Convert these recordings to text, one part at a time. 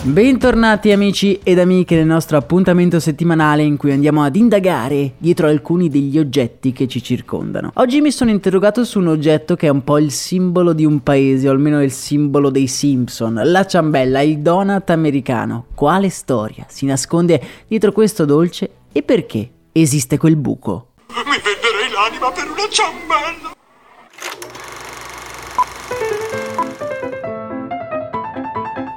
Bentornati amici ed amiche nel nostro appuntamento settimanale in cui andiamo ad indagare dietro alcuni degli oggetti che ci circondano. Oggi mi sono interrogato su un oggetto che è un po' il simbolo di un paese, o almeno il simbolo dei Simpson, la ciambella, il donut americano. Quale storia si nasconde dietro questo dolce e perché esiste quel buco? Mi venderei l'anima per una ciambella!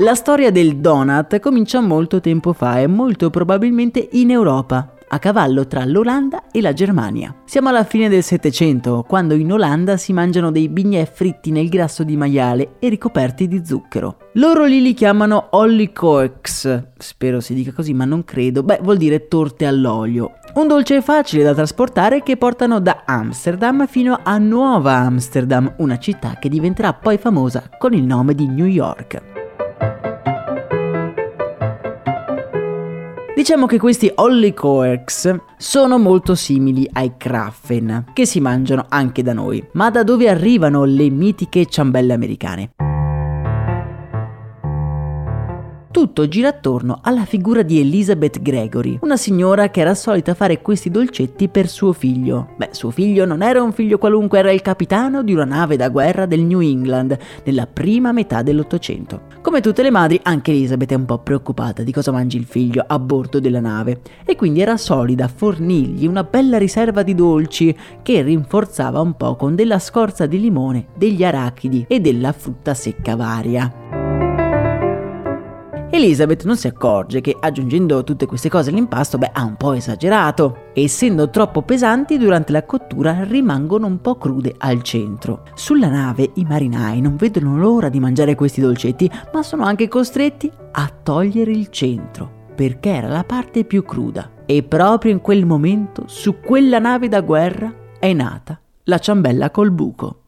La storia del donut comincia molto tempo fa e molto probabilmente in Europa, a cavallo tra l'Olanda e la Germania. Siamo alla fine del Settecento, quando in Olanda si mangiano dei bignè fritti nel grasso di maiale e ricoperti di zucchero. Loro lì li chiamano oliekoeks, spero si dica così ma non credo, beh vuol dire torte all'olio. Un dolce facile da trasportare che portano da Amsterdam fino a Nuova Amsterdam, una città che diventerà poi famosa con il nome di New York. Diciamo che questi Ollicoerks sono molto simili ai Kraffen, che si mangiano anche da noi. Ma da dove arrivano le mitiche ciambelle americane? Tutto gira attorno alla figura di Elizabeth Gregory, una signora che era solita fare questi dolcetti per suo figlio. Beh, suo figlio non era un figlio qualunque, era il capitano di una nave da guerra del New England nella prima metà dell'Ottocento. Come tutte le madri, anche Elizabeth è un po' preoccupata di cosa mangi il figlio a bordo della nave e quindi era solida fornirgli una bella riserva di dolci che rinforzava un po' con della scorza di limone, degli arachidi e della frutta secca varia. Elizabeth non si accorge che aggiungendo tutte queste cose all'impasto, beh, ha un po' esagerato. Essendo troppo pesanti, durante la cottura rimangono un po' crude al centro. Sulla nave i marinai non vedono l'ora di mangiare questi dolcetti, ma sono anche costretti a togliere il centro perché era la parte più cruda. E proprio in quel momento, su quella nave da guerra, è nata la ciambella col buco.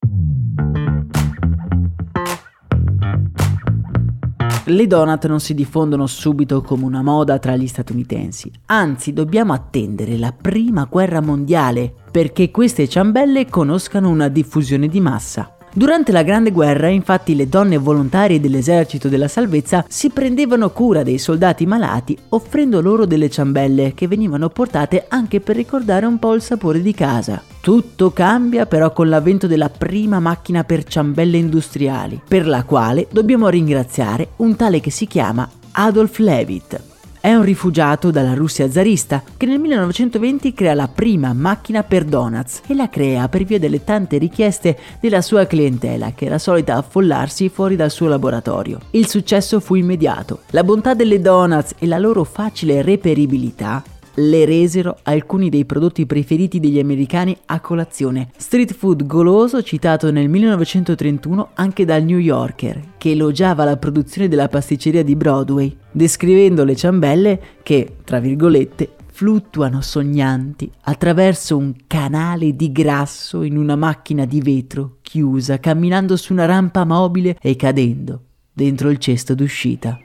Le donut non si diffondono subito come una moda tra gli statunitensi, anzi dobbiamo attendere la prima guerra mondiale perché queste ciambelle conoscano una diffusione di massa. Durante la Grande Guerra, infatti, le donne volontarie dell'esercito della salvezza si prendevano cura dei soldati malati offrendo loro delle ciambelle che venivano portate anche per ricordare un po' il sapore di casa. Tutto cambia però con l'avvento della prima macchina per ciambelle industriali, per la quale dobbiamo ringraziare un tale che si chiama Adolf Levitt. È un rifugiato dalla Russia zarista che nel 1920 crea la prima macchina per donuts e la crea per via delle tante richieste della sua clientela che era solita affollarsi fuori dal suo laboratorio. Il successo fu immediato. La bontà delle donuts e la loro facile reperibilità le resero alcuni dei prodotti preferiti degli americani a colazione. Street food goloso citato nel 1931 anche dal New Yorker, che elogiava la produzione della pasticceria di Broadway, descrivendo le ciambelle che, tra virgolette, fluttuano sognanti attraverso un canale di grasso in una macchina di vetro chiusa, camminando su una rampa mobile e cadendo dentro il cesto d'uscita.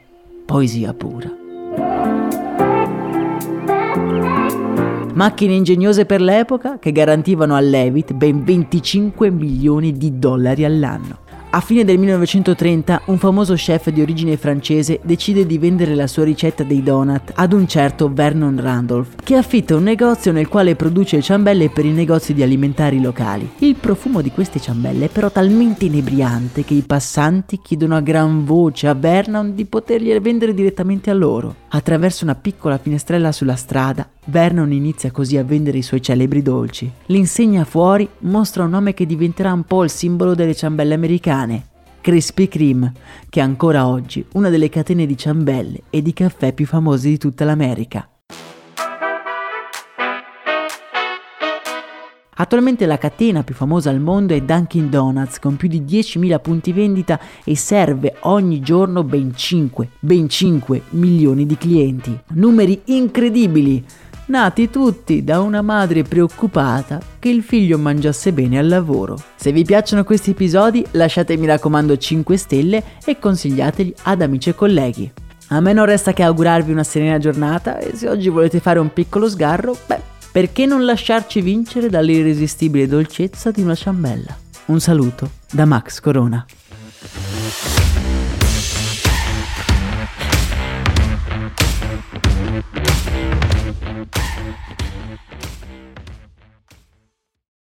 Poesia pura. Macchine ingegnose per l'epoca che garantivano a Levitt ben 25 milioni di dollari all'anno. A fine del 1930 un famoso chef di origine francese decide di vendere la sua ricetta dei donut ad un certo Vernon Randolph, che affitta un negozio nel quale produce ciambelle per i negozi di alimentari locali. Il profumo di queste ciambelle è però talmente inebriante che i passanti chiedono a gran voce a Vernon di potergliele vendere direttamente a loro. Attraverso una piccola finestrella sulla strada, Vernon inizia così a vendere i suoi celebri dolci. L'insegna fuori mostra un nome che diventerà un po' il simbolo delle ciambelle americane, Krispy Kreme, che è ancora oggi una delle catene di ciambelle e di caffè più famose di tutta l'America. Attualmente la catena più famosa al mondo è Dunkin' Donuts con più di 10.000 punti vendita e serve ogni giorno ben 5, ben 5 milioni di clienti. Numeri incredibili! Nati tutti da una madre preoccupata che il figlio mangiasse bene al lavoro. Se vi piacciono questi episodi lasciatemi raccomando 5 stelle e consigliateli ad amici e colleghi. A me non resta che augurarvi una serena giornata e se oggi volete fare un piccolo sgarro, beh, perché non lasciarci vincere dall'irresistibile dolcezza di una ciambella? Un saluto da Max Corona.